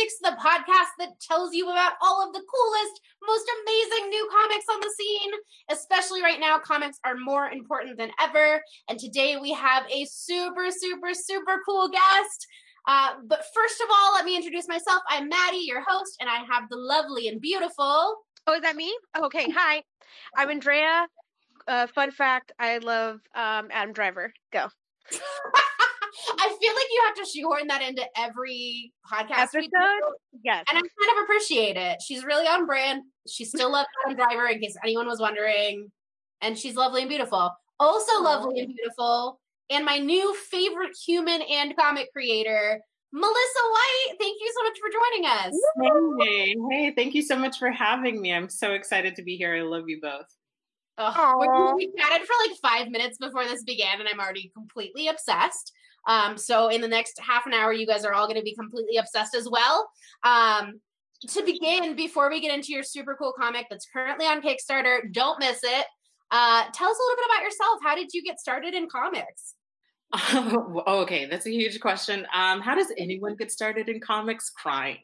Comics, the podcast that tells you about all of the coolest, most amazing new comics on the scene. Especially right now, comics are more important than ever. And today we have a super, super, super cool guest. Uh, but first of all, let me introduce myself. I'm Maddie, your host, and I have the lovely and beautiful. Oh, is that me? Okay, hi. I'm Andrea. Uh, fun fact: I love um, Adam Driver. Go. I feel like you have to shoehorn that into every podcast episode. Yes, and I kind of appreciate it. She's really on brand. She still loves Adam Driver, in case anyone was wondering, and she's lovely and beautiful. Also lovely and beautiful, and my new favorite human and comic creator, Melissa White. Thank you so much for joining us. Hey, hey, thank you so much for having me. I'm so excited to be here. I love you both. Oh, we chatted for like five minutes before this began, and I'm already completely obsessed. Um, so in the next half an hour, you guys are all going to be completely obsessed as well. Um, to begin, before we get into your super cool comic that's currently on Kickstarter, don't miss it. Uh, tell us a little bit about yourself. How did you get started in comics? Oh, okay, that's a huge question. Um, how does anyone get started in comics? Crying.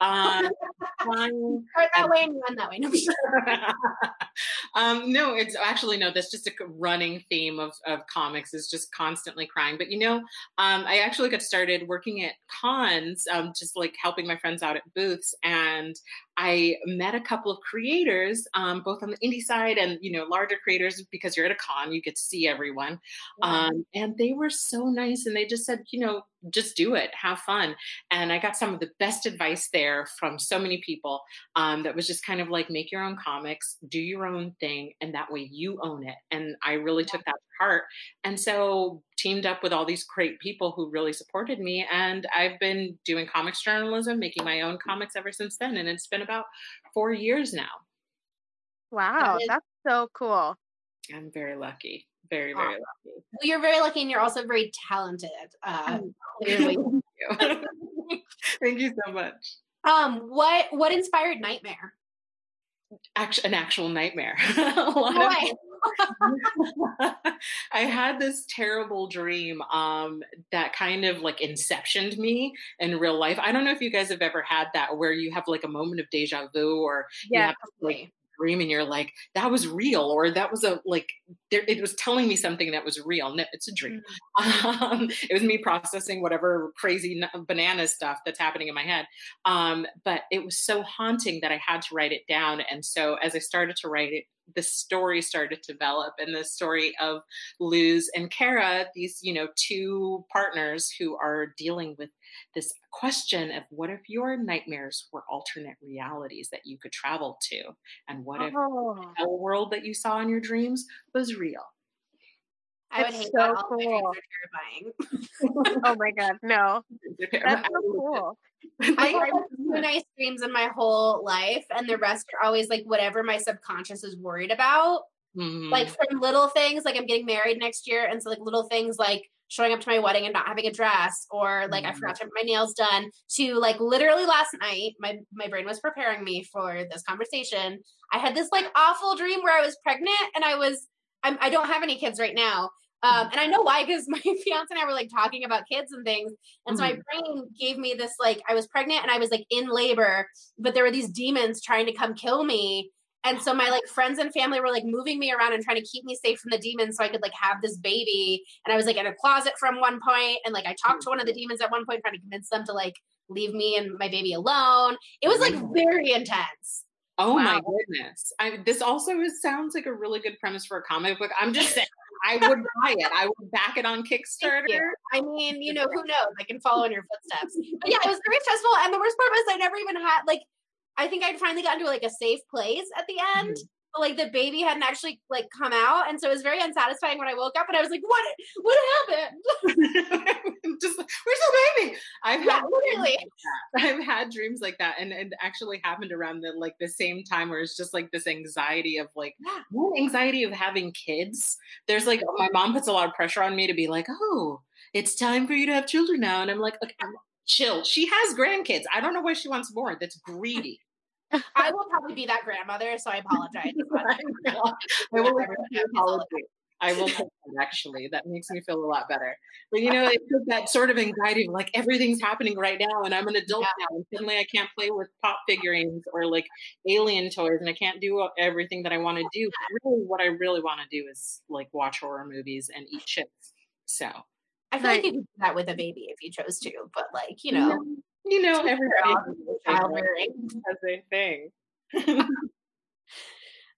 Um, crying. Start that way and run that way. No, um, no, it's actually no. That's just a running theme of, of comics is just constantly crying. But you know, um, I actually got started working at cons, um, just like helping my friends out at booths, and I met a couple of creators, um, both on the indie side and you know larger creators. Because you're at a con, you get to see everyone, um, and they were so nice. And they just said, you know, just do it, have fun. And I got some of the best advice there from so many people. Um, that was just kind of like make your own comics, do your own thing, and that way you own it. And I really took that to heart. And so teamed up with all these great people who really supported me. And I've been doing comics journalism, making my own comics ever since then. And it's been about four years now. Wow, that is- that's so cool. I'm very lucky. Very, very lucky. Well, you're very lucky and you're also very talented. Uh, Thank you. Thank you so much. Um, what what inspired Nightmare? Actually, an actual nightmare. Why? I had this terrible dream um, that kind of like inceptioned me in real life. I don't know if you guys have ever had that where you have like a moment of deja vu or yeah, you have like dream and you're like that was real or that was a like there, it was telling me something that was real no it's a dream mm-hmm. um, it was me processing whatever crazy banana stuff that's happening in my head um, but it was so haunting that i had to write it down and so as i started to write it the story started to develop and the story of Luz and Kara, these, you know, two partners who are dealing with this question of what if your nightmares were alternate realities that you could travel to? And what if oh. the world that you saw in your dreams was real? I would hate so that. Cool. terrifying. oh my god, no. That's so cool. I have two nice dreams in my whole life, and the rest are always like whatever my subconscious is worried about. Mm-hmm. Like from little things, like I'm getting married next year, and so like little things like showing up to my wedding and not having a dress, or like mm-hmm. I forgot to have my nails done. To like literally last night, my my brain was preparing me for this conversation. I had this like awful dream where I was pregnant, and I was I'm, I do not have any kids right now, um, and I know why, because my fiance and I were like talking about kids and things. And so mm-hmm. my brain gave me this like, I was pregnant and I was like in labor, but there were these demons trying to come kill me. And so my like friends and family were like moving me around and trying to keep me safe from the demons so I could like have this baby. And I was like in a closet from one point, and like I talked to one of the demons at one point, trying to convince them to like leave me and my baby alone. It was like very intense. Oh wow. my goodness. I, this also is, sounds like a really good premise for a comic book. I'm just saying, I would buy it. I would back it on Kickstarter. I mean, you know, who knows? I can follow in your footsteps. But yeah, it was very stressful. And the worst part was I never even had like I think I'd finally gotten to like a safe place at the end. Mm-hmm but like the baby hadn't actually like come out and so it was very unsatisfying when i woke up and i was like what what happened? Just where's the baby? I've yeah, had literally i've had dreams like that and it actually happened around the like the same time where it's just like this anxiety of like anxiety of having kids? There's like my mom puts a lot of pressure on me to be like oh it's time for you to have children now and i'm like okay, chill. She has grandkids. I don't know why she wants more. That's greedy I will probably be that grandmother, so I apologize. I will apologize. I will take that actually. That makes me feel a lot better. But you know, it's that sort of anxiety of like everything's happening right now and I'm an adult yeah. now and suddenly I can't play with pop figurines or like alien toys and I can't do everything that I want to do. But really what I really want to do is like watch horror movies and eat chips. So I feel like you could do that with a baby if you chose to, but like, you know, you know, everybody has a thing.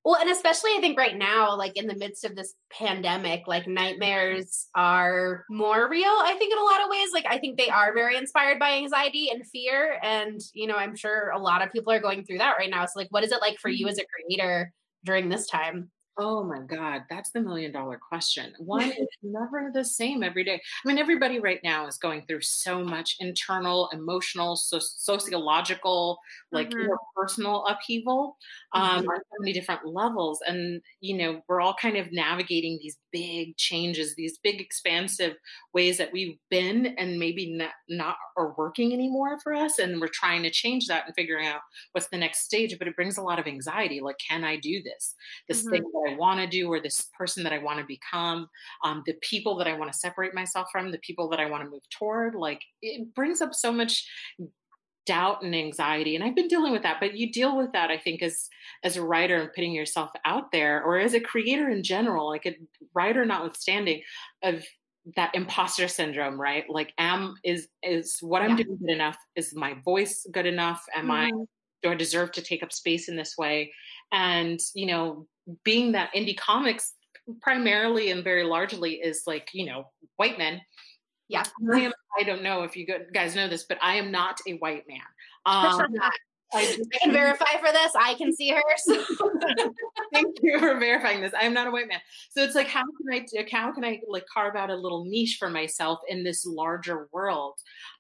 well, and especially I think right now, like in the midst of this pandemic, like nightmares are more real, I think, in a lot of ways. Like, I think they are very inspired by anxiety and fear. And, you know, I'm sure a lot of people are going through that right now. So, like, what is it like for you mm-hmm. as a creator during this time? Oh my God, that's the million dollar question. One is never the same every day. I mean, everybody right now is going through so much internal, emotional, so- sociological, like mm-hmm. personal upheaval um, mm-hmm. on so many different levels. And, you know, we're all kind of navigating these big changes, these big, expansive ways that we've been and maybe not, not are working anymore for us. And we're trying to change that and figuring out what's the next stage. But it brings a lot of anxiety. Like, can I do this? This mm-hmm. thing I want to do or this person that I want to become, um, the people that I want to separate myself from, the people that I want to move toward. Like it brings up so much doubt and anxiety and i've been dealing with that but you deal with that i think as as a writer and putting yourself out there or as a creator in general like a writer notwithstanding of that imposter syndrome right like am is is what i'm yeah. doing good enough is my voice good enough am mm-hmm. i do i deserve to take up space in this way and you know being that indie comics primarily and very largely is like you know white men. Yeah. I, am, I don't know if you guys know this but i am not a white man. Um, I, can verify for this. I can see her. So. Thank you for verifying this. I am not a white man. So it's like, how can I, how can I like carve out a little niche for myself in this larger world?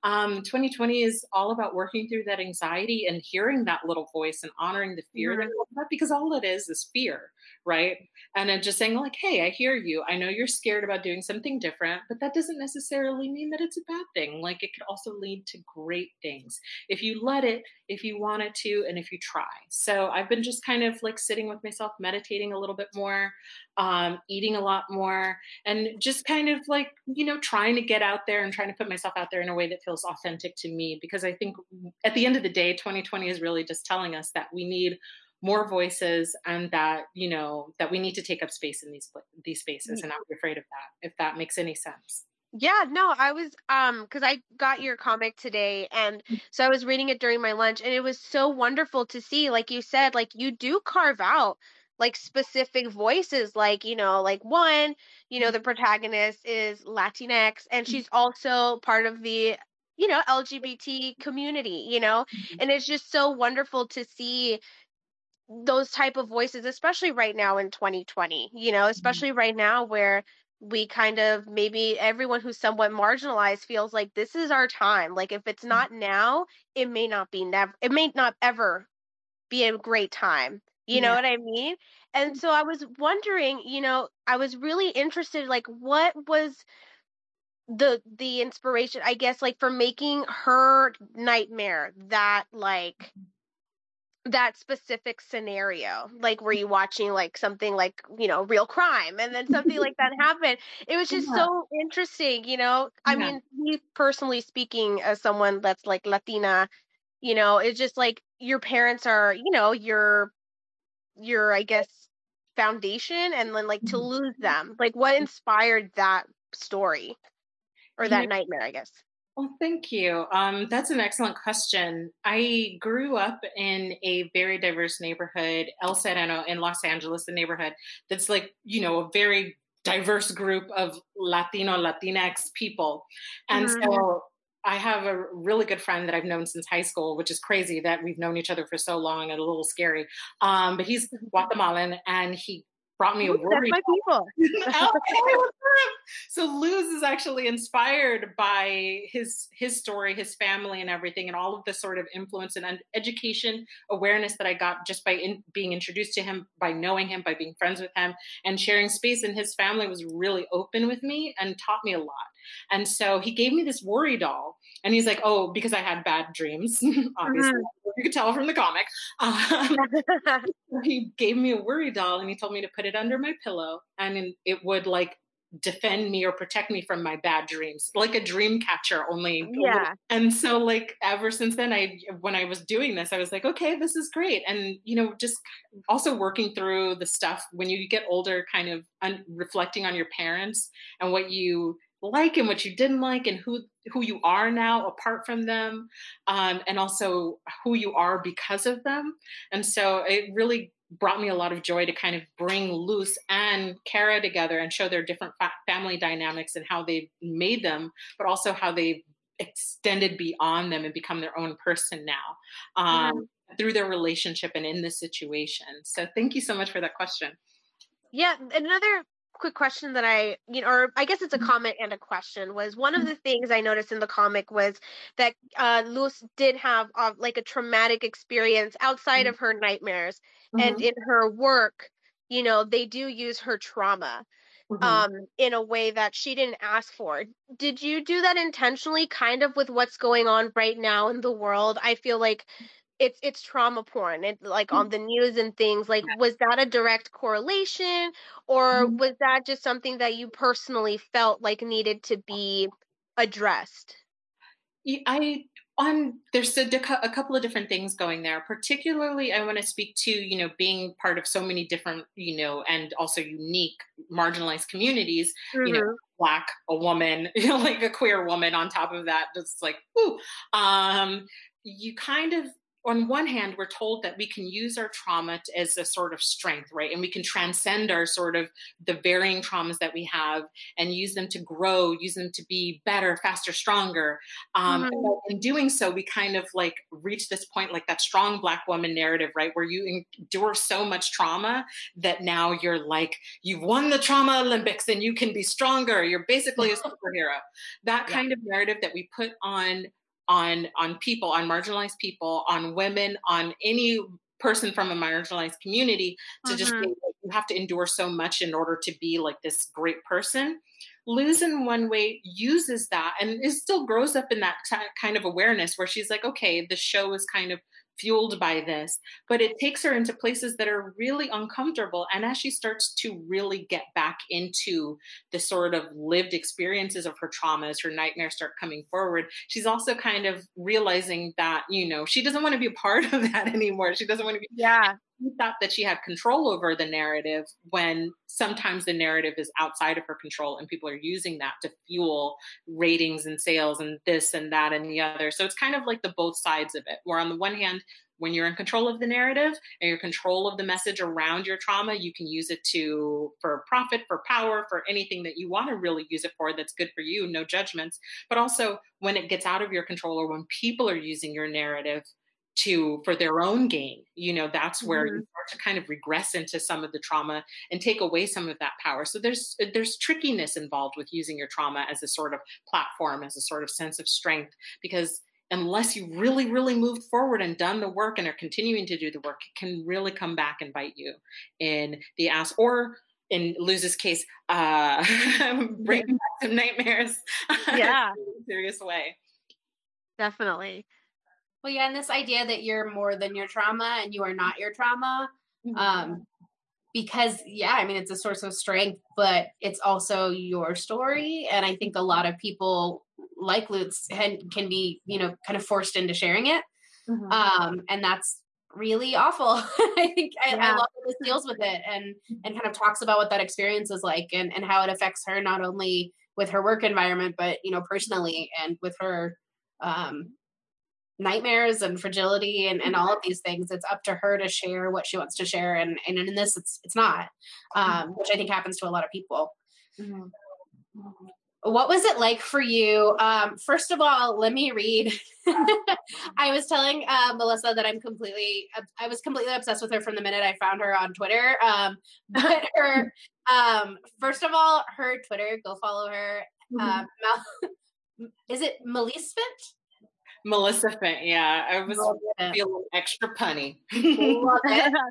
Um, 2020 is all about working through that anxiety and hearing that little voice and honoring the fear mm-hmm. that because all it is is fear right? And then just saying, like, hey, I hear you. I know you're scared about doing something different, but that doesn't necessarily mean that it's a bad thing. Like, it could also lead to great things if you let it, if you want it to, and if you try. So I've been just kind of like sitting with myself, meditating a little bit more, um, eating a lot more, and just kind of like, you know, trying to get out there and trying to put myself out there in a way that feels authentic to me. Because I think at the end of the day, 2020 is really just telling us that we need more voices and that you know that we need to take up space in these these spaces and not be afraid of that if that makes any sense yeah no i was um because i got your comic today and mm. so i was reading it during my lunch and it was so wonderful to see like you said like you do carve out like specific voices like you know like one you know the protagonist is latinx and mm. she's also part of the you know lgbt community you know mm-hmm. and it's just so wonderful to see those type of voices especially right now in 2020 you know mm-hmm. especially mm-hmm. right now where we kind of maybe everyone who's somewhat marginalized feels like this is our time like if it's mm-hmm. not now it may not be never it may not ever be a great time you yeah. know what i mean and so i was wondering you know i was really interested like what was the the inspiration i guess like for making her nightmare that like mm-hmm that specific scenario like were you watching like something like you know real crime and then something like that happened it was just yeah. so interesting you know i mean me personally speaking as someone that's like latina you know it's just like your parents are you know your your i guess foundation and then like to mm-hmm. lose them like what inspired that story or that yeah. nightmare i guess well, thank you. Um, that's an excellent question. I grew up in a very diverse neighborhood, El Sereno in Los Angeles, a neighborhood that's like, you know, a very diverse group of Latino, Latinx people. And mm-hmm. so I have a really good friend that I've known since high school, which is crazy that we've known each other for so long and a little scary. Um, but he's Guatemalan and he brought me a worry. That's my people. so Luz is actually inspired by his his story, his family, and everything, and all of the sort of influence and education awareness that I got just by in, being introduced to him, by knowing him, by being friends with him, and sharing space. And his family was really open with me and taught me a lot. And so he gave me this worry doll And he's like, oh, because I had bad dreams, obviously. Mm-hmm. You could tell from the comic. Um, he gave me a worry doll and he told me to put it under my pillow and it would like defend me or protect me from my bad dreams like a dream catcher only yeah and so like ever since then i when i was doing this i was like okay this is great and you know just also working through the stuff when you get older kind of un- reflecting on your parents and what you like and what you didn't like and who who you are now apart from them um, and also who you are because of them and so it really brought me a lot of joy to kind of bring Luz and Kara together and show their different fa- family dynamics and how they've made them, but also how they've extended beyond them and become their own person now um, through their relationship and in this situation. So thank you so much for that question. Yeah, another quick question that I, you know, or I guess it's a mm-hmm. comment and a question was one of mm-hmm. the things I noticed in the comic was that uh, Luz did have uh, like a traumatic experience outside mm-hmm. of her nightmares, mm-hmm. and in her work, you know, they do use her trauma. Mm-hmm. Um, in a way that she didn't ask for. Did you do that intentionally, kind of with what's going on right now in the world? I feel like it's it's trauma porn it like mm. on the news and things like was that a direct correlation or mm-hmm. was that just something that you personally felt like needed to be addressed i on there's a, a, couple of different things going there particularly i want to speak to you know being part of so many different you know and also unique marginalized communities mm-hmm. you know mm-hmm. black a woman you know like a queer woman on top of that just like ooh um you kind of on one hand, we're told that we can use our trauma as a sort of strength, right? And we can transcend our sort of the varying traumas that we have and use them to grow, use them to be better, faster, stronger. Um, mm-hmm. In doing so, we kind of like reach this point, like that strong Black woman narrative, right? Where you endure so much trauma that now you're like, you've won the trauma Olympics and you can be stronger. You're basically a superhero. That kind yeah. of narrative that we put on on on people on marginalized people on women on any person from a marginalized community to mm-hmm. just you have to endure so much in order to be like this great person Luz in one way uses that and it still grows up in that t- kind of awareness where she's like okay the show is kind of fueled by this, but it takes her into places that are really uncomfortable. And as she starts to really get back into the sort of lived experiences of her traumas, her nightmares start coming forward, she's also kind of realizing that, you know, she doesn't want to be a part of that anymore. She doesn't want to be. Yeah. She thought that she had control over the narrative when sometimes the narrative is outside of her control and people are using that to fuel ratings and sales and this and that and the other. So it's kind of like the both sides of it, where on the one hand, when you're in control of the narrative and you're control of the message around your trauma, you can use it to for profit, for power, for anything that you want to really use it for that's good for you, no judgments. But also when it gets out of your control or when people are using your narrative to for their own gain you know that's where mm-hmm. you start to kind of regress into some of the trauma and take away some of that power so there's there's trickiness involved with using your trauma as a sort of platform as a sort of sense of strength because unless you really really moved forward and done the work and are continuing to do the work it can really come back and bite you in the ass or in Luz's case, uh, bring back some nightmares. Yeah, serious way. Definitely. Well, yeah, and this idea that you're more than your trauma and you are not your trauma. Mm-hmm. Um, because yeah, I mean it's a source of strength, but it's also your story. And I think a lot of people like Luz can, can be, you know, kind of forced into sharing it. Mm-hmm. Um, and that's really awful. I think I, yeah. I love that this deals with it and and kind of talks about what that experience is like and, and how it affects her not only with her work environment, but you know, personally and with her um nightmares and fragility and, and all of these things it's up to her to share what she wants to share and, and in this it's it's not um, mm-hmm. which i think happens to a lot of people. Mm-hmm. what was it like for you? Um, first of all let me read. I was telling uh, melissa that i'm completely i was completely obsessed with her from the minute i found her on twitter. Um, but her um, first of all her twitter go follow her. Mm-hmm. uh, is it Melissa Malissifent, yeah. I was feeling extra punny. Love it.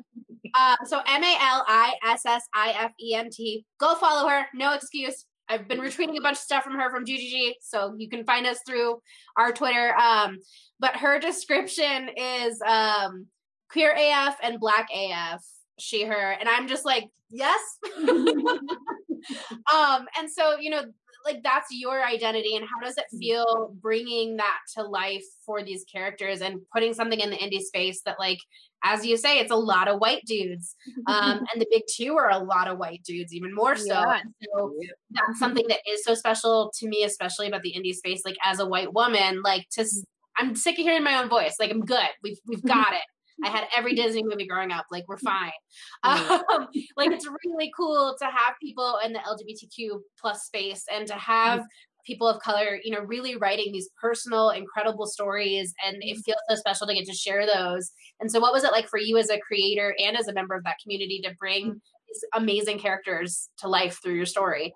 Uh, so M A L I S S I F E N T. Go follow her. No excuse. I've been retweeting a bunch of stuff from her from GGG, so you can find us through our Twitter. Um, but her description is um, queer AF and black AF, she, her, and I'm just like, yes. um, and so you know, like that's your identity, and how does it mm. feel bringing that to life for these characters and putting something in the indie space that like as you say, it's a lot of white dudes. Um, and the big two are a lot of white dudes, even more so. Yeah. so that's something that is so special to me, especially about the indie space. Like as a white woman, like to I'm sick of hearing my own voice. Like I'm good. We've we've got it. I had every Disney movie growing up. Like we're fine. Um, like it's really cool to have people in the LGBTQ plus space and to have people of color, you know, really writing these personal, incredible stories. And it mm-hmm. feels so special to get to share those. And so, what was it like for you as a creator and as a member of that community to bring mm-hmm. these amazing characters to life through your story?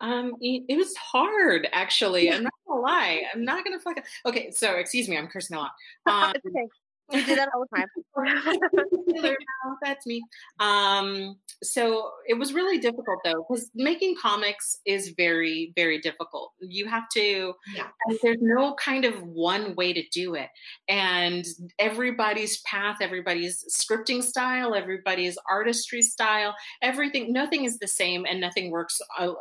Um, it, was hard, actually. I'm not gonna lie. I'm not gonna fuck. Okay, so excuse me, I'm cursing a lot. Um, okay. We do that all the time. That's me. Um, so it was really difficult though, because making comics is very, very difficult. You have to, yeah. there's no kind of one way to do it. And everybody's path, everybody's scripting style, everybody's artistry style, everything, nothing is the same and nothing works uh,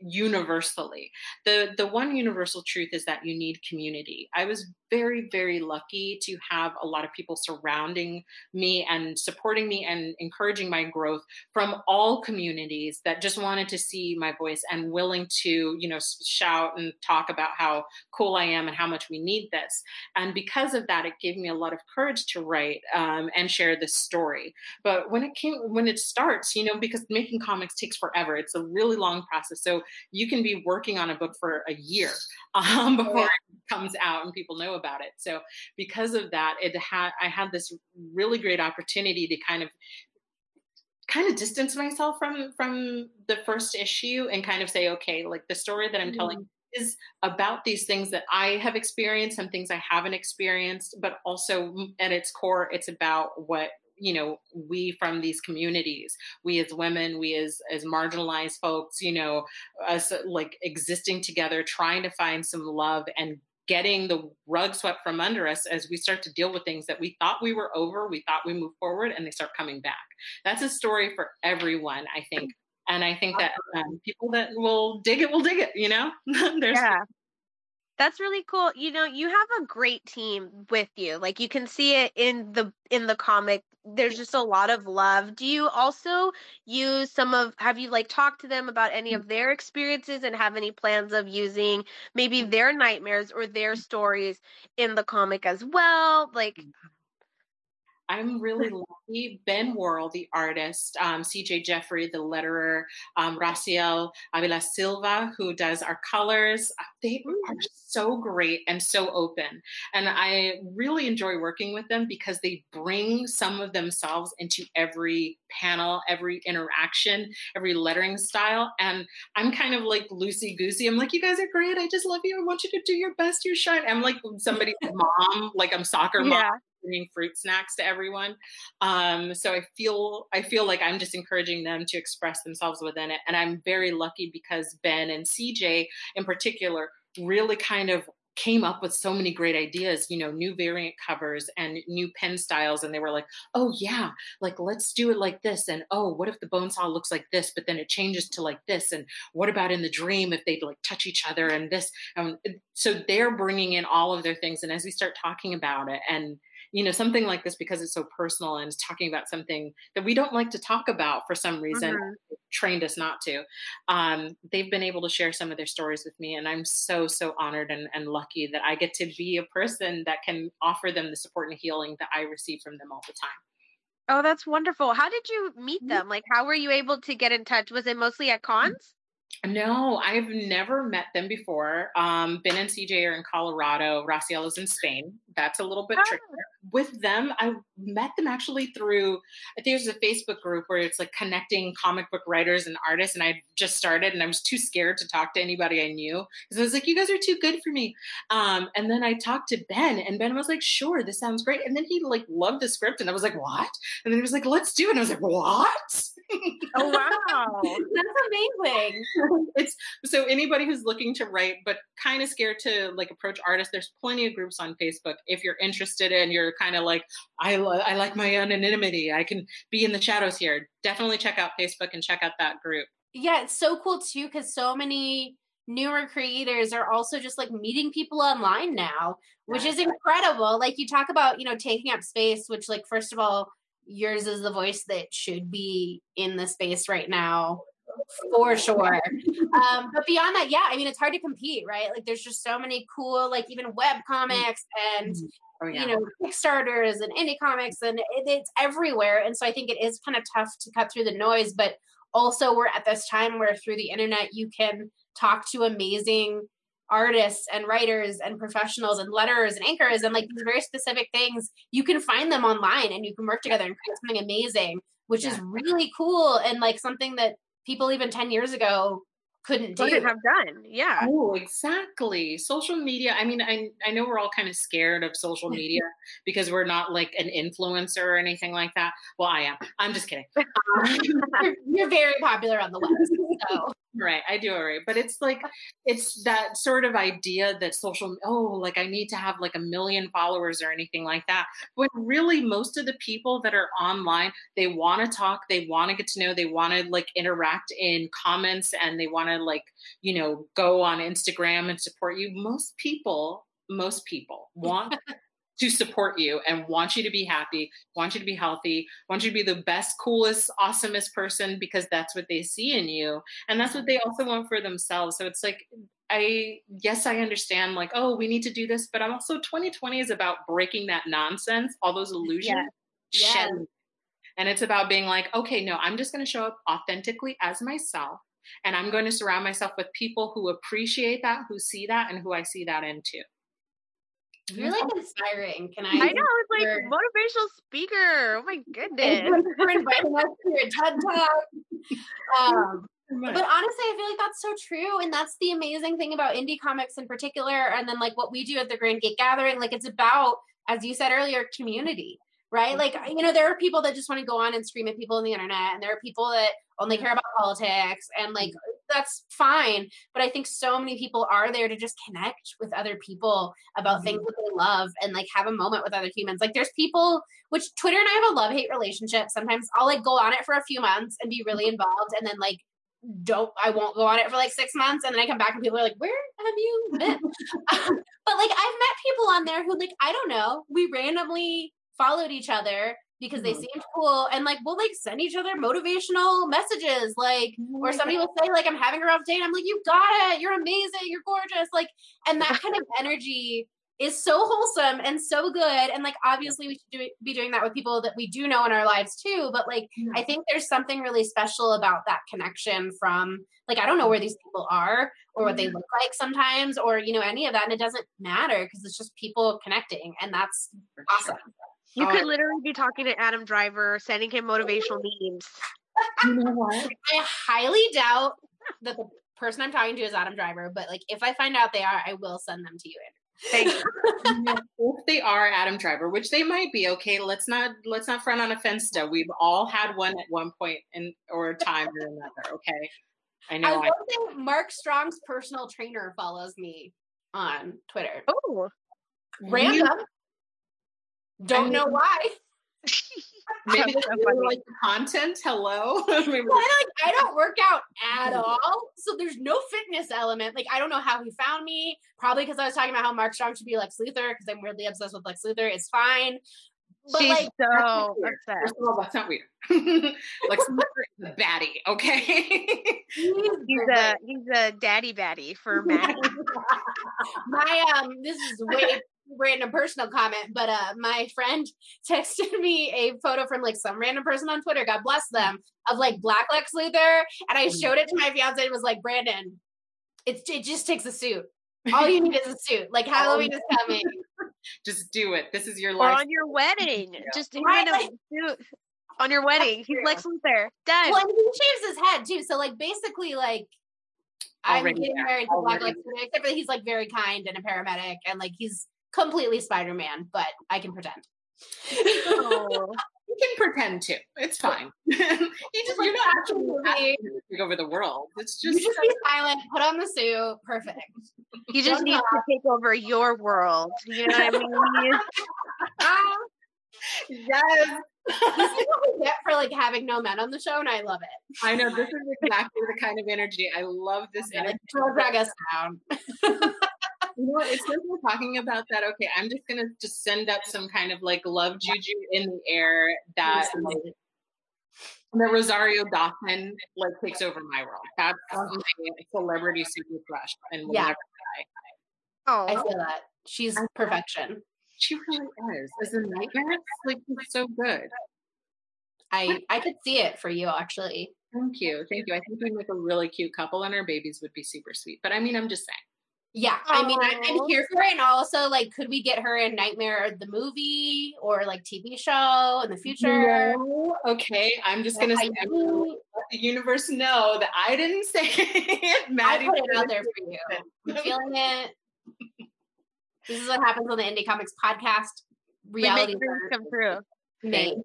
universally. The the one universal truth is that you need community. I was very very lucky to have a lot of people surrounding me and supporting me and encouraging my growth from all communities that just wanted to see my voice and willing to, you know, shout and talk about how cool I am and how much we need this. And because of that, it gave me a lot of courage to write um, and share this story. But when it came when it starts, you know, because making comics takes forever. It's a really long process. So you can be working on a book for a year um, before it comes out and people know about it. So because of that, it had I had this really great opportunity to kind of kind of distance myself from from the first issue and kind of say okay like the story that i'm mm-hmm. telling is about these things that I have experienced, some things I haven't experienced, but also at its core, it's about what you know we from these communities we as women we as as marginalized folks you know us like existing together trying to find some love and getting the rug swept from under us as we start to deal with things that we thought we were over we thought we moved forward and they start coming back that's a story for everyone i think and i think that um, people that will dig it will dig it you know there's yeah that's really cool. You know, you have a great team with you. Like you can see it in the in the comic. There's just a lot of love. Do you also use some of have you like talked to them about any of their experiences and have any plans of using maybe their nightmares or their stories in the comic as well? Like I'm really lucky. Ben Worrell, the artist, um, CJ Jeffrey, the letterer, um, Raciel Avila Silva, who does our colors, uh, they are so great and so open. And I really enjoy working with them because they bring some of themselves into every panel, every interaction, every lettering style. And I'm kind of like loosey goosey. I'm like, you guys are great. I just love you. I want you to do your best. You shine. I'm like somebody's mom, like I'm soccer mom. Yeah bringing fruit snacks to everyone. Um, so I feel I feel like I'm just encouraging them to express themselves within it, and I'm very lucky because Ben and CJ in particular really kind of came up with so many great ideas, you know, new variant covers and new pen styles. And they were like, oh, yeah, like let's do it like this. And oh, what if the bone saw looks like this, but then it changes to like this? And what about in the dream if they like touch each other and this? Um, so they're bringing in all of their things. And as we start talking about it and you know something like this because it's so personal and talking about something that we don't like to talk about for some reason mm-hmm. trained us not to um, they've been able to share some of their stories with me and i'm so so honored and, and lucky that i get to be a person that can offer them the support and healing that i receive from them all the time Oh, that's wonderful. How did you meet mm-hmm. them? Like, how were you able to get in touch? Was it mostly at cons? No, I've never met them before. Um, ben and CJ are in Colorado. Raciel is in Spain. That's a little bit oh. trickier. With them, I met them actually through, I think there's a Facebook group where it's like connecting comic book writers and artists. And I just started and I was too scared to talk to anybody I knew because I was like, you guys are too good for me. Um, and then I talked to Ben and Ben was like, sure, this sounds great. And then he like loved the script and I was like, what? And then he was like, let's do it. And I was like, what? oh, wow. That's amazing. it's so anybody who's looking to write, but kind of scared to like approach artists, there's plenty of groups on Facebook. If you're interested and you're kind of like, I, I like my anonymity, I can be in the shadows here. Definitely check out Facebook and check out that group. Yeah, it's so cool too because so many newer creators are also just like meeting people online now, which is incredible. Like you talk about, you know, taking up space, which like first of all, yours is the voice that should be in the space right now for sure. um, but beyond that, yeah, I mean, it's hard to compete, right? Like, there's just so many cool, like, even web comics and, mm-hmm. oh, yeah. you know, Kickstarters and indie comics, and it, it's everywhere. And so I think it is kind of tough to cut through the noise, but also we're at this time where through the internet you can talk to amazing artists and writers and professionals and letters and anchors and like these very specific things you can find them online and you can work together and create something amazing which yeah. is really cool and like something that people even 10 years ago couldn't do. Couldn't have done. Yeah. Oh, exactly. Social media. I mean, I I know we're all kind of scared of social media because we're not like an influencer or anything like that. Well, I am. I'm just kidding. you're, um, you're, very popular on the web. So. Right, I do all right, but it's like it's that sort of idea that social oh, like I need to have like a million followers or anything like that. When really most of the people that are online, they want to talk, they want to get to know, they want to like interact in comments and they want to like, you know, go on Instagram and support you. Most people, most people want to support you and want you to be happy, want you to be healthy, want you to be the best, coolest, awesomest person because that's what they see in you. And that's what they also want for themselves. So it's like, I, yes, I understand, like, oh, we need to do this, but I'm also 2020 is about breaking that nonsense, all those illusions. Yeah. yeah. And it's about being like, okay, no, I'm just going to show up authentically as myself. And I'm going to surround myself with people who appreciate that, who see that, and who I see that into. You're like inspiring. Can I? I know. It's like your... motivational speaker. Oh my goodness. For inviting us to your TED Talk. Um, but honestly, I feel like that's so true. And that's the amazing thing about indie comics in particular. And then like what we do at the Grand Gate Gathering, like it's about, as you said earlier, community right? Like, you know, there are people that just want to go on and scream at people on the internet, and there are people that only care about politics, and like, that's fine. But I think so many people are there to just connect with other people about mm-hmm. things that they love and like have a moment with other humans. Like, there's people, which Twitter and I have a love hate relationship. Sometimes I'll like go on it for a few months and be really involved, and then like, don't I won't go on it for like six months and then I come back and people are like, Where have you been? but like I've met people on there who like I don't know, we randomly followed each other because they mm-hmm. seemed cool and like we'll like send each other motivational messages like or somebody will say like i'm having a rough day and i'm like you got it. You're amazing. You're gorgeous. Like and that kind of energy is so wholesome and so good. And like obviously we should do, be doing that with people that we do know in our lives too. But like i think there's something really special about that connection from like i don't know where these people are or what they look like sometimes or you know any of that. And it doesn't matter because it's just people connecting and that's awesome you could um, literally be talking to Adam Driver, sending him motivational memes. You know what? I highly doubt that the person I'm talking to is Adam Driver, but like if I find out they are, I will send them to you. Thank you. if they are Adam Driver, which they might be, okay, let's not let's not front on a fence still. We've all had one at one point in or time or another, okay? I know. I will say Mark Strong's personal trainer follows me on Twitter. Oh, random. Don't know why. Maybe really like the content. Hello. I, like, I don't work out at all. So there's no fitness element. Like I don't know how he found me. Probably because I was talking about how Mark Strong should be Lex Luthor because I'm weirdly obsessed with Lex Luthor. It's fine. But She's like, so upset. First of all, that's not weird. Lex Luthor is a baddie, okay? he's a he's a daddy baddie for Maddie. My um, this is way random personal comment, but uh my friend texted me a photo from like some random person on Twitter, God bless them, of like Black Lex Luthor. And I showed it to my fiance and was like, Brandon, it's it just takes a suit. All you need is a suit. Like Halloween is coming. Just do it. This is your life. Or on your wedding. Just right, like, on your wedding. He's Lex Luthor. Done. Well, he shaves his head too. So like basically like I'm getting married to Black Lex Luthor, except that he's like very kind and a paramedic and like he's completely Spider-Man, but I can pretend. Oh. you can pretend too. It's fine. you just you're not actually take over the world. It's just you just be silent, put on the suit, perfect. You just Don't need to take over your world. You know what I mean? yes. this is what we get for like having no men on the show, and I love it. I know this is exactly the kind of energy. I love this energy. Drag us down. You know what? It's since we're talking about that, okay, I'm just gonna just send up some kind of like love juju in the air that like, that Rosario Dawson like takes over my world. That's my celebrity super crush and will yeah. never die. Oh, I feel that she's perfection. She really is. As a nightmare, like it's so good. I I could see it for you actually. Thank you, thank you. I think we'd make a really cute couple, and our babies would be super sweet. But I mean, I'm just saying. Yeah, Aww. I mean, I, am here for it. And also, like, could we get her in Nightmare the movie or like TV show in the future? No. Okay, I'm just gonna say, let the universe know that I didn't say it. Maddie I put it out there for you. I'm feeling it. This is what happens on the Indie Comics podcast. Reality come true. Me.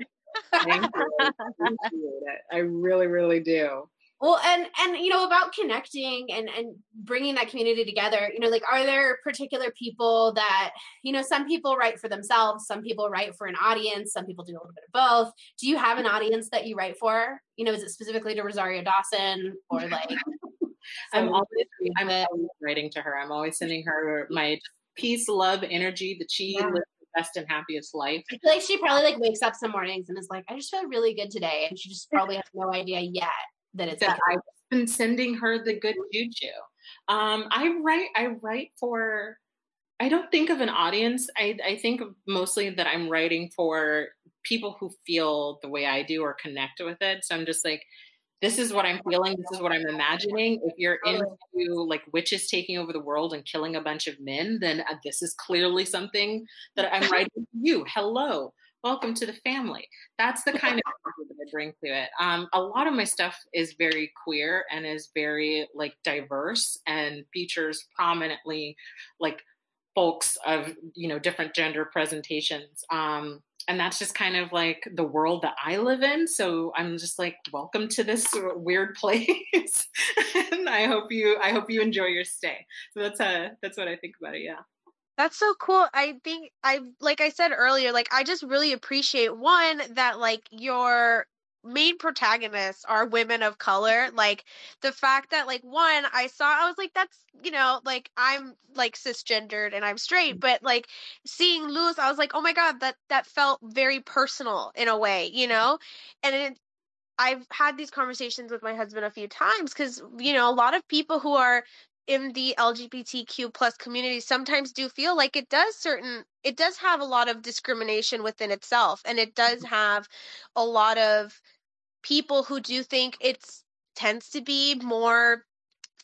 I really, really do. Well, and and you know about connecting and and bringing that community together. You know, like are there particular people that you know? Some people write for themselves. Some people write for an audience. Some people do a little bit of both. Do you have an mm-hmm. audience that you write for? You know, is it specifically to Rosario Dawson or like? I'm always I'm always writing to her. I'm always sending her my peace, love, energy that she yeah. lives the best and happiest life. I feel like she probably like wakes up some mornings and is like, I just feel really good today, and she just probably has no idea yet that it's that I've been sending her the good juju. Um, I write I write for I don't think of an audience. I, I think mostly that I'm writing for people who feel the way I do or connect with it. So I'm just like, this is what I'm feeling. This is what I'm imagining. If you're into like witches taking over the world and killing a bunch of men, then uh, this is clearly something that I'm writing to you. Hello welcome to the family. That's the kind of that I bring to it. Um, a lot of my stuff is very queer and is very like diverse and features prominently like folks of you know different gender presentations. Um, and that's just kind of like the world that I live in. So I'm just like, welcome to this weird place, and I hope you I hope you enjoy your stay. So that's uh that's what I think about it. Yeah. That's so cool. I think I like I said earlier, like I just really appreciate one that like your main protagonists are women of color like the fact that like one i saw i was like that's you know like i'm like cisgendered and i'm straight mm. but like seeing Lewis i was like oh my god that that felt very personal in a way you know and it, I've had these conversations with my husband a few times because you know a lot of people who are in the LGBTQ plus community sometimes do feel like it does certain it does have a lot of discrimination within itself and it does mm-hmm. have a lot of people who do think it's tends to be more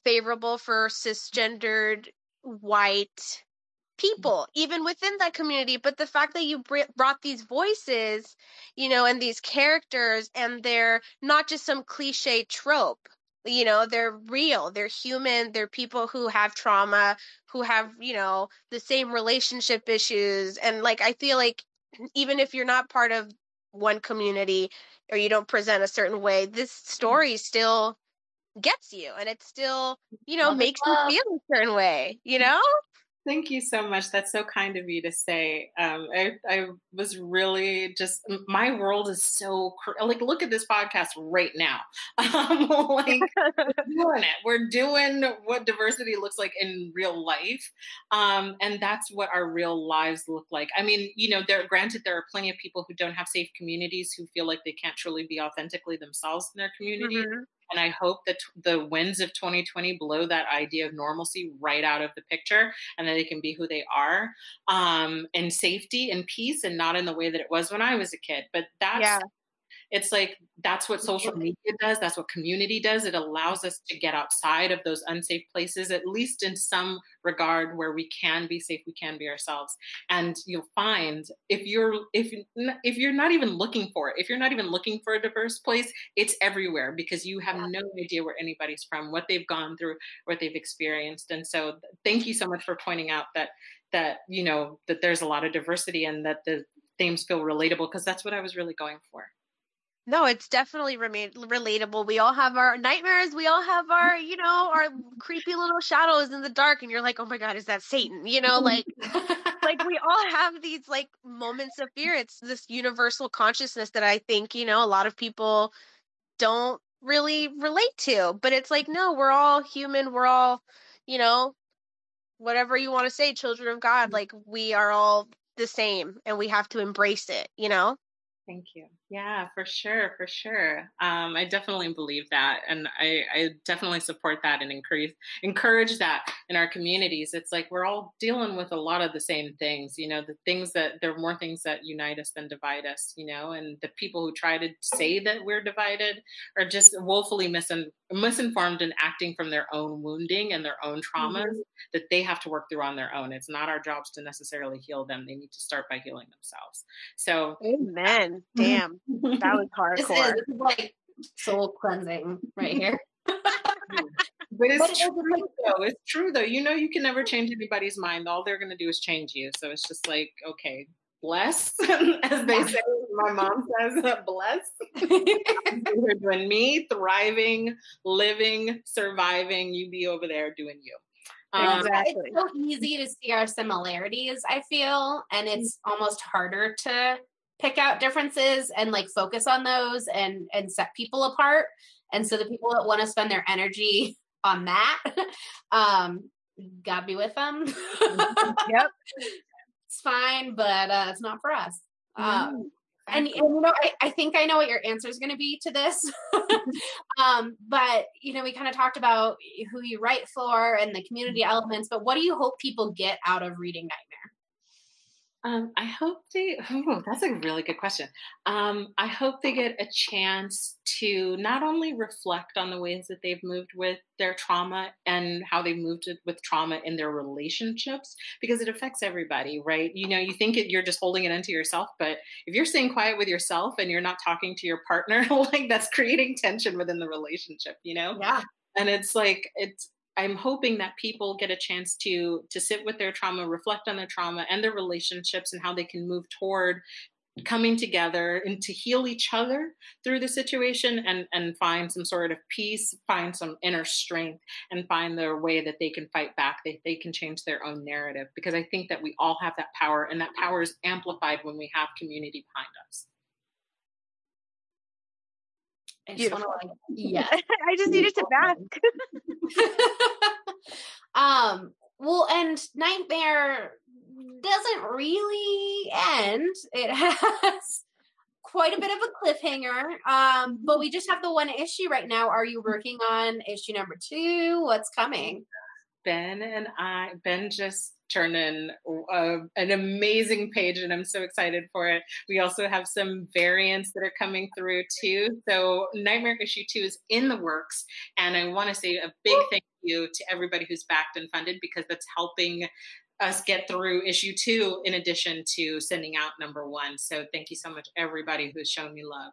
favorable for cisgendered white mm-hmm. people even within that community but the fact that you brought these voices you know and these characters and they're not just some cliche trope you know they're real they're human they're people who have trauma who have you know the same relationship issues and like i feel like even if you're not part of one community or you don't present a certain way this story still gets you and it still you know makes you feel a certain way you know Thank you so much. That's so kind of you to say. Um, I, I was really just my world is so like look at this podcast right now. Um, like we're doing it. We're doing what diversity looks like in real life, um, and that's what our real lives look like. I mean, you know, there granted there are plenty of people who don't have safe communities who feel like they can't truly be authentically themselves in their community. Mm-hmm. And I hope that the winds of 2020 blow that idea of normalcy right out of the picture and that they can be who they are um, in safety and peace and not in the way that it was when I was a kid. But that's. Yeah. It's like that's what social media does that's what community does it allows us to get outside of those unsafe places at least in some regard where we can be safe we can be ourselves. And you'll find if you're if if you're not even looking for it if you're not even looking for a diverse place it's everywhere because you have no idea where anybody's from what they've gone through what they've experienced. And so thank you so much for pointing out that that you know that there's a lot of diversity and that the themes feel relatable because that's what I was really going for. No, it's definitely remain relatable. We all have our nightmares. We all have our, you know, our creepy little shadows in the dark, and you're like, oh my god, is that Satan? You know, like, like we all have these like moments of fear. It's this universal consciousness that I think you know a lot of people don't really relate to. But it's like, no, we're all human. We're all, you know, whatever you want to say, children of God. Mm. Like we are all the same, and we have to embrace it. You know. Thank you. Yeah, for sure, for sure. Um, I definitely believe that, and I, I, definitely support that and encourage encourage that in our communities. It's like we're all dealing with a lot of the same things. You know, the things that there are more things that unite us than divide us. You know, and the people who try to say that we're divided are just woefully misin- misinformed and acting from their own wounding and their own traumas mm-hmm. that they have to work through on their own. It's not our jobs to necessarily heal them. They need to start by healing themselves. So, amen. Damn, that was hardcore. This is, this is like soul cleansing right here. but it's but true like, though. It's true though. You know, you can never change anybody's mind. All they're going to do is change you. So it's just like, okay, bless, as they say. My mom says, bless. You're doing me, thriving, living, surviving. You be over there doing you. Um, exactly. It's so easy to see our similarities, I feel, and it's almost harder to pick out differences and like focus on those and and set people apart. And so the people that want to spend their energy on that, um, God be with them. yep it's fine, but uh, it's not for us. Um, and, and, you know, I, I think I know what your answer is going to be to this. um, but you know, we kind of talked about who you write for and the community elements. But what do you hope people get out of reading Nightmare? Um, I hope they, oh, that's a really good question. Um, I hope they get a chance to not only reflect on the ways that they've moved with their trauma and how they moved with trauma in their relationships, because it affects everybody, right? You know, you think it, you're just holding it into yourself, but if you're staying quiet with yourself and you're not talking to your partner, like that's creating tension within the relationship, you know? Yeah. And it's like, it's, I'm hoping that people get a chance to to sit with their trauma, reflect on their trauma and their relationships and how they can move toward coming together and to heal each other through the situation and and find some sort of peace find some inner strength and find their way that they can fight back they, they can change their own narrative. Because i think that we all have that power and that power is amplified when we have community behind us I just want to like, yeah. I just needed to bask. um, well, and Nightmare doesn't really end. It has quite a bit of a cliffhanger. Um, but we just have the one issue right now. Are you working on issue number two? What's coming? Ben and I, Ben just turned in uh, an amazing page and I'm so excited for it. We also have some variants that are coming through too. So Nightmare issue two is in the works. And I want to say a big thank you to everybody who's backed and funded because that's helping us get through issue two in addition to sending out number one. So thank you so much, everybody who's shown me love.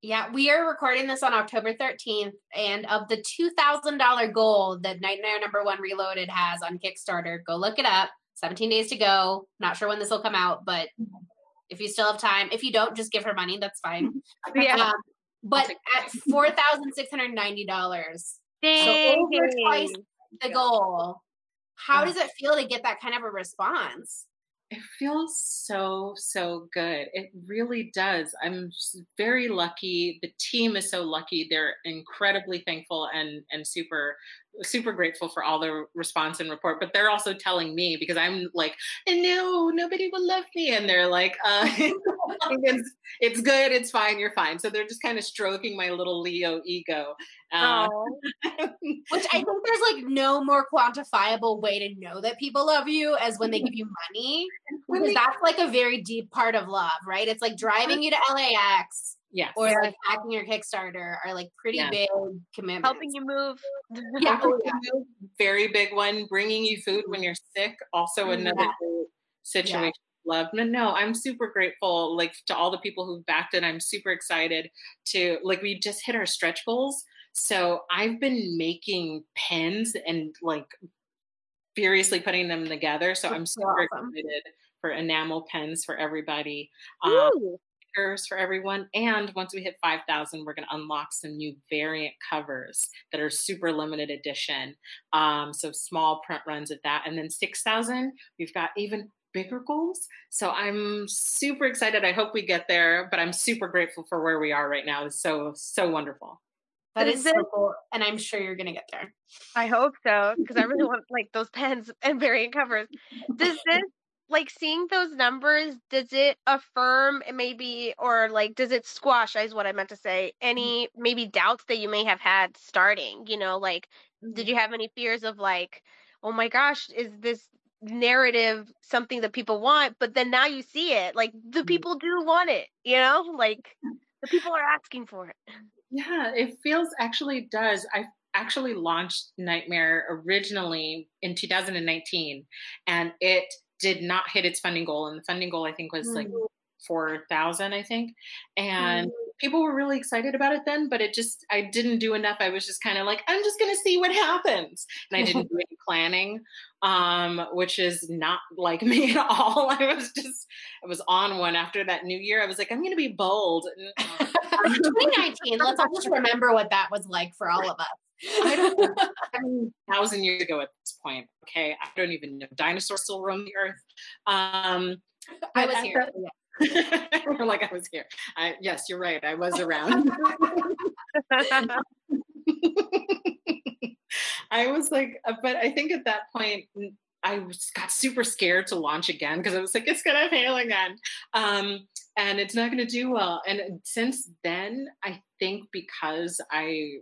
Yeah, we are recording this on October 13th. And of the $2,000 goal that Nightmare Number One Reloaded has on Kickstarter, go look it up. 17 days to go. Not sure when this will come out, but if you still have time, if you don't, just give her money. That's fine. Yeah. Um, but at $4,690, so over twice the goal, how does it feel to get that kind of a response? It feels so, so good. It really does. I'm very lucky. The team is so lucky. They're incredibly thankful and and super super grateful for all the response and report, but they're also telling me because I'm like, no, nobody will love me. And they're like, uh, it's, it's good, it's fine, you're fine. So they're just kind of stroking my little Leo ego. Uh, Which I think there's like no more quantifiable way to know that people love you as when they give you money. Because that's like a very deep part of love, right? It's like driving you to LAX Yes. Or like hacking your Kickstarter are like pretty yes. big commitments. Helping you move. yeah. Oh, yeah. Very big one. Bringing you food when you're sick. Also mm, another yeah. situation. Yeah. Love. No, no, I'm super grateful, like to all the people who've backed it. I'm super excited to like we just hit our stretch goals. So I've been making pens and like furiously putting them together. So That's I'm super awesome. excited for enamel pens for everybody. Um, stickers for everyone. And once we hit 5,000, we're going to unlock some new variant covers that are super limited edition. Um, so small print runs of that. And then 6,000, we've got even bigger goals. So I'm super excited. I hope we get there, but I'm super grateful for where we are right now. It's so, so wonderful. That is so cool, and I'm sure you're gonna get there. I hope so because I really want like those pens and variant covers. Does this like seeing those numbers does it affirm maybe or like does it squash is what i meant to say mm-hmm. any maybe doubts that you may have had starting you know like did mm-hmm. you have any fears of like oh my gosh is this narrative something that people want but then now you see it like the mm-hmm. people do want it you know like the people are asking for it yeah it feels actually does i actually launched nightmare originally in 2019 and it did not hit its funding goal, and the funding goal I think was mm. like four thousand, I think, and mm. people were really excited about it then. But it just I didn't do enough. I was just kind of like I'm just going to see what happens, and I didn't do any planning, um, which is not like me at all. I was just I was on one after that New Year. I was like I'm going to be bold. Uh, 2019. Let's all just remember what that was like for all of us. I don't know. I mean, thousand years ago at this point. Okay, I don't even know. Dinosaurs still roam the earth. Um, I was here. Like I was here. I, yes, you're right. I was around. I was like, uh, but I think at that point, I got super scared to launch again because I was like, it's gonna fail again, um, and it's not gonna do well. And since then, I think because I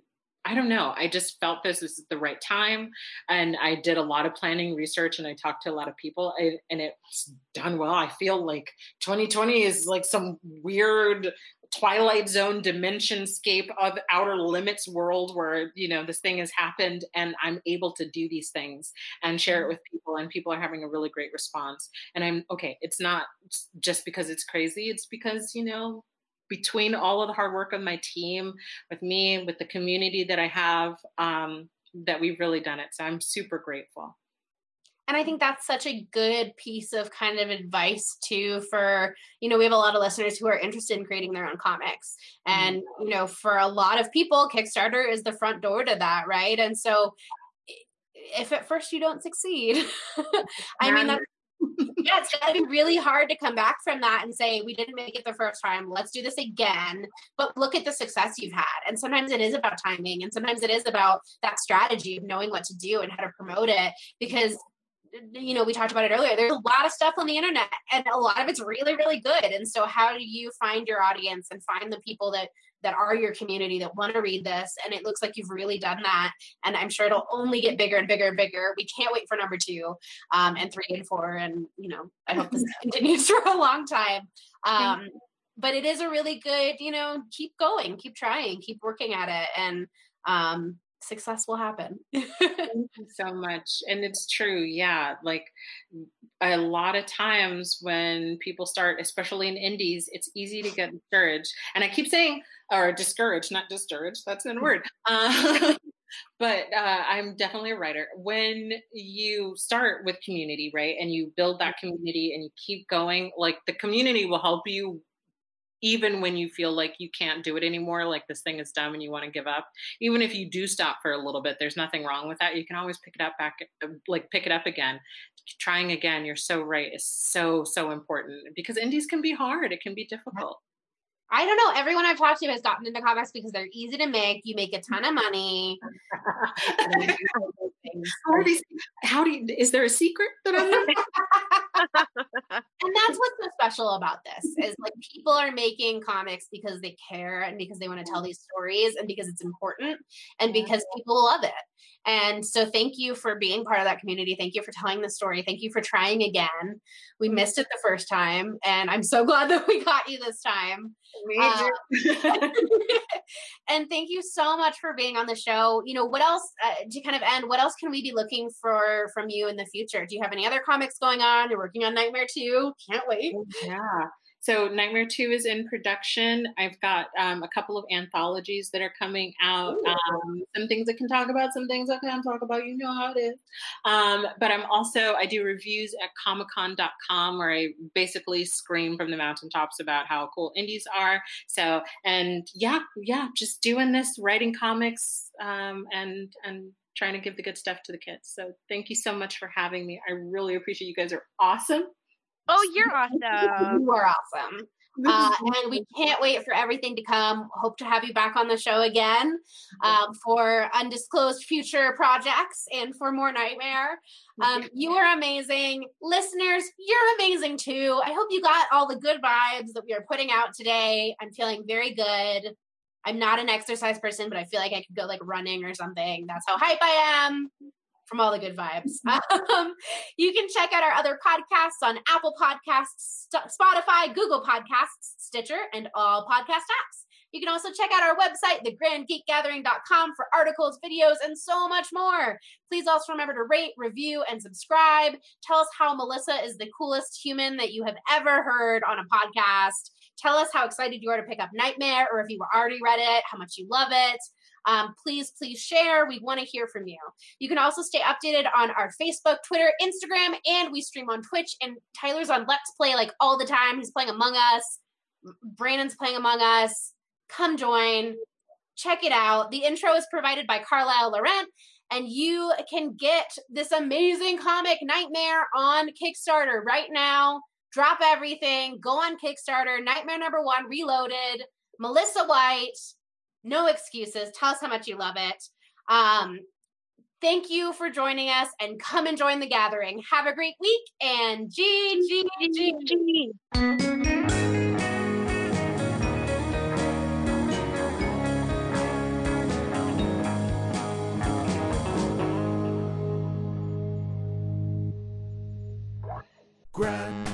I don't know. I just felt this was the right time. And I did a lot of planning research and I talked to a lot of people and it's done well. I feel like 2020 is like some weird twilight zone dimension scape of outer limits world where you know this thing has happened and i'm able to do these things and share it mm-hmm. with people and people are having a really great response and i'm okay it's not just because it's crazy it's because you know between all of the hard work of my team, with me, with the community that I have, um, that we've really done it. So I'm super grateful. And I think that's such a good piece of kind of advice too for, you know, we have a lot of listeners who are interested in creating their own comics. And, mm-hmm. you know, for a lot of people, Kickstarter is the front door to that, right? And so if at first you don't succeed, I mean, that's yeah, it's gonna be really hard to come back from that and say we didn't make it the first time. Let's do this again. But look at the success you've had. And sometimes it is about timing, and sometimes it is about that strategy of knowing what to do and how to promote it. Because you know, we talked about it earlier. There's a lot of stuff on the internet, and a lot of it's really, really good. And so, how do you find your audience and find the people that that are your community that want to read this? And it looks like you've really done that. And I'm sure it'll only get bigger and bigger and bigger. We can't wait for number two, um, and three and four. And you know, I hope this continues for a long time. Um, but it is a really good, you know, keep going, keep trying, keep working at it, and um, success will happen. Thank you so much. And it's true. Yeah. Like a lot of times when people start, especially in indies, it's easy to get discouraged. And I keep saying, or discouraged, not discouraged. That's a word. Uh, but uh, I'm definitely a writer. When you start with community, right, and you build that community and you keep going, like the community will help you even when you feel like you can't do it anymore, like this thing is dumb and you want to give up, even if you do stop for a little bit, there's nothing wrong with that. You can always pick it up back, like pick it up again. Trying again, you're so right, is so, so important because indies can be hard. It can be difficult. I don't know. Everyone I've talked to has gotten into comics because they're easy to make. You make a ton of money. how, do you, how do you, is there a secret that I'm? and that's what's so special about this is like people are making comics because they care and because they want to tell these stories and because it's important and because people love it and so thank you for being part of that community. Thank you for telling the story. Thank you for trying again. We missed it the first time, and I'm so glad that we got you this time. Uh, and thank you so much for being on the show. You know, what else uh, to kind of end? What else can we be looking for from you in the future? Do you have any other comics going on? You're working on Nightmare 2. Can't wait. Yeah. So Nightmare 2 is in production. I've got um, a couple of anthologies that are coming out. Um, some things I can talk about, some things I can't talk about. You know how it is. Um, but I'm also, I do reviews at comiccon.com where I basically scream from the mountaintops about how cool indies are. So, and yeah, yeah, just doing this, writing comics um, and, and, trying to give the good stuff to the kids. So thank you so much for having me. I really appreciate you guys are awesome. Oh, you're awesome. you are awesome. Uh, and we can't wait for everything to come. Hope to have you back on the show again um, for undisclosed future projects and for more Nightmare. Um, you are amazing. Listeners, you're amazing too. I hope you got all the good vibes that we are putting out today. I'm feeling very good. I'm not an exercise person, but I feel like I could go like running or something. That's how hype I am from all the good vibes. Um, you can check out our other podcasts on Apple Podcasts, Spotify, Google Podcasts, Stitcher, and all podcast apps. You can also check out our website, thegrandgeekgathering.com, for articles, videos, and so much more. Please also remember to rate, review, and subscribe. Tell us how Melissa is the coolest human that you have ever heard on a podcast. Tell us how excited you are to pick up Nightmare, or if you already read it, how much you love it um, please, please share. We want to hear from you. You can also stay updated on our Facebook, Twitter, Instagram, and we stream on Twitch. And Tyler's on Let's Play like all the time. He's playing Among Us. Brandon's playing Among Us. Come join. Check it out. The intro is provided by Carlisle Laurent and you can get this amazing comic Nightmare on Kickstarter right now. Drop everything, go on Kickstarter. Nightmare number one, reloaded. Melissa White, no excuses. Tell us how much you love it. Um, thank you for joining us and come and join the gathering. Have a great week and G G G G. Grand.